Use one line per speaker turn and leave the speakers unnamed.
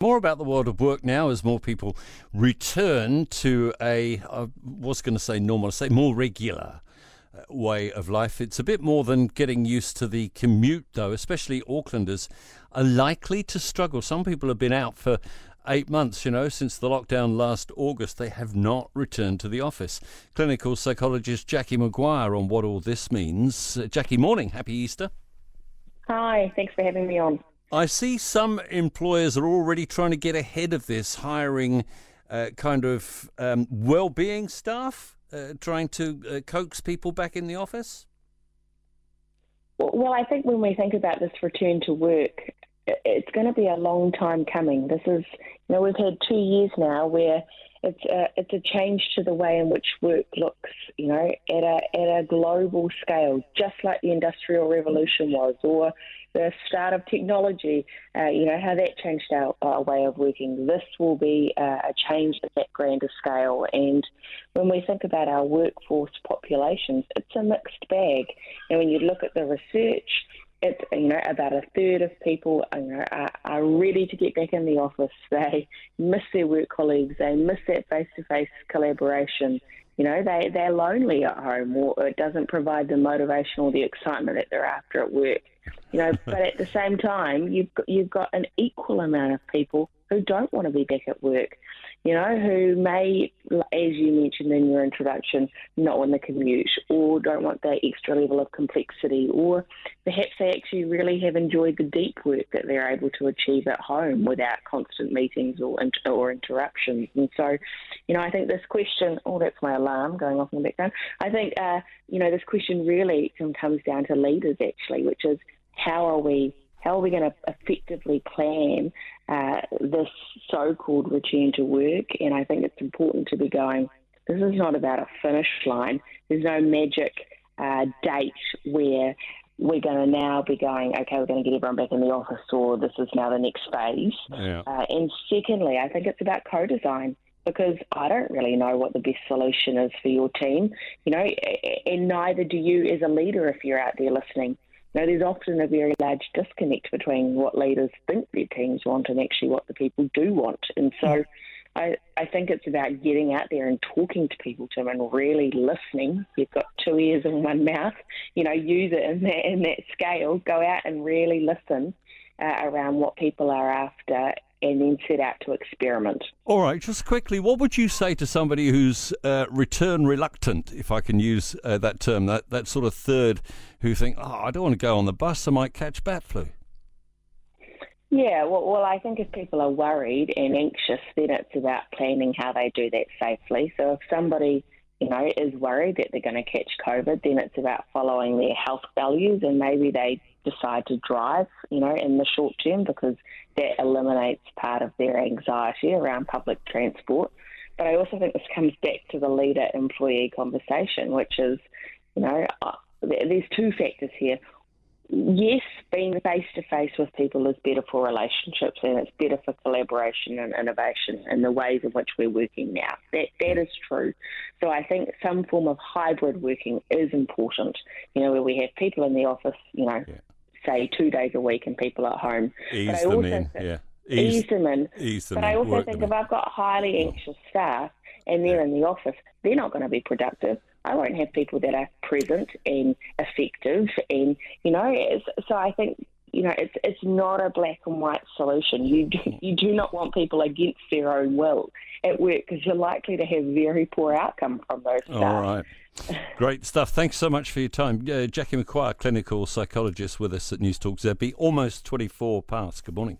More about the world of work now as more people return to a, I was going to say normal, say more regular uh, way of life. It's a bit more than getting used to the commute, though, especially Aucklanders are likely to struggle. Some people have been out for eight months, you know, since the lockdown last August. They have not returned to the office. Clinical psychologist Jacqui Maguire on what all this means. Uh, Jacqui, morning. Happy Easter.
Hi, thanks for having me on.
I see some employers are already trying to get ahead of this, hiring uh, kind of um, well-being staff, uh, trying to uh, coax people back in the office.
Well, I think when we think about this return to work, it's going to be a long time coming. This is, you know, we've had two years now where it's a, it's a change to the way in which work looks, you know, at a at a global scale, just like the industrial revolution was, or the start of technology, uh, you know, how that changed our, our, way of working. This will be a, a change at that grander scale. And when we think about our workforce populations, it's a mixed bag. And when you look at the research, it's you know about a third of people you know, are, are ready to get back in the office. They miss their work colleagues. They miss that face-to-face collaboration. You know, they they're lonely at home, or it doesn't provide the motivation or the excitement that they're after at work. You know, but at the same time, you've got, you've got an equal amount of people who don't want to be back at work you know, who may, as you mentioned in your introduction, not want the commute or don't want that extra level of complexity, or perhaps they actually really have enjoyed the deep work that they're able to achieve at home without constant meetings or, or interruptions. And so, you know, I think this question, oh, that's my alarm going off in the background. I think, uh, you know, this question really comes down to leaders actually, which is how are we how are we going to effectively plan uh, this so-called return to work? And I think it's important to be going. This is not about a finish line. There's no magic uh, date where we're going to now be going, okay, we're going to get everyone back in the office, or this is now the next phase.
Yeah.
Uh, and secondly, I think it's about co-design because I don't really know what the best solution is for your team, you know, and neither do you as a leader if you're out there listening. Now, there's often a very large disconnect between what leaders think their teams want and actually what the people do want. And so I, I think it's about getting out there and talking to people, Tim, and really listening. You've got two ears and one mouth. You know, use it in that, in that scale. Go out and really listen uh, around what people are after and then set out to experiment.
All right, just quickly, what would you say to somebody who's uh, return reluctant, if I can use uh, that term, that, that sort of third who think, oh, I don't want to go on the bus, I might catch bat flu?
Yeah, well, well, I think if people are worried and anxious, then it's about planning how they do that safely. So if somebody you know, is worried that they're going to catch COVID, then it's about following their health values and maybe they decide to drive, you know, in the short term because that eliminates part of their anxiety around public transport. But I also think this comes back to the leader employee conversation, which is, you know, uh, there's two factors here yes, being face to face with people is better for relationships and it's better for collaboration and innovation and the ways in which we're working now. That that is true. So I think some form of hybrid working is important. You know, where we have people in the office, you know, yeah. say two days a week and people at home.
Ease but I them in, think, yeah.
Ease, ease, them in.
Ease them
but
in.
I also
Work
think if I've got highly anxious staff and they're in the office, they're not going to be productive. I won't have people that are present and effective, and you know, so I think you know it's it's not a black and white solution. You do, you do not want people against their own will at work because you're likely to have very poor outcome from those staff.
All right. Great stuff. Thanks so much for your time. Uh, Jacqui Maguire, clinical psychologist with us at Newstalk ZB, almost 24 past. Good morning.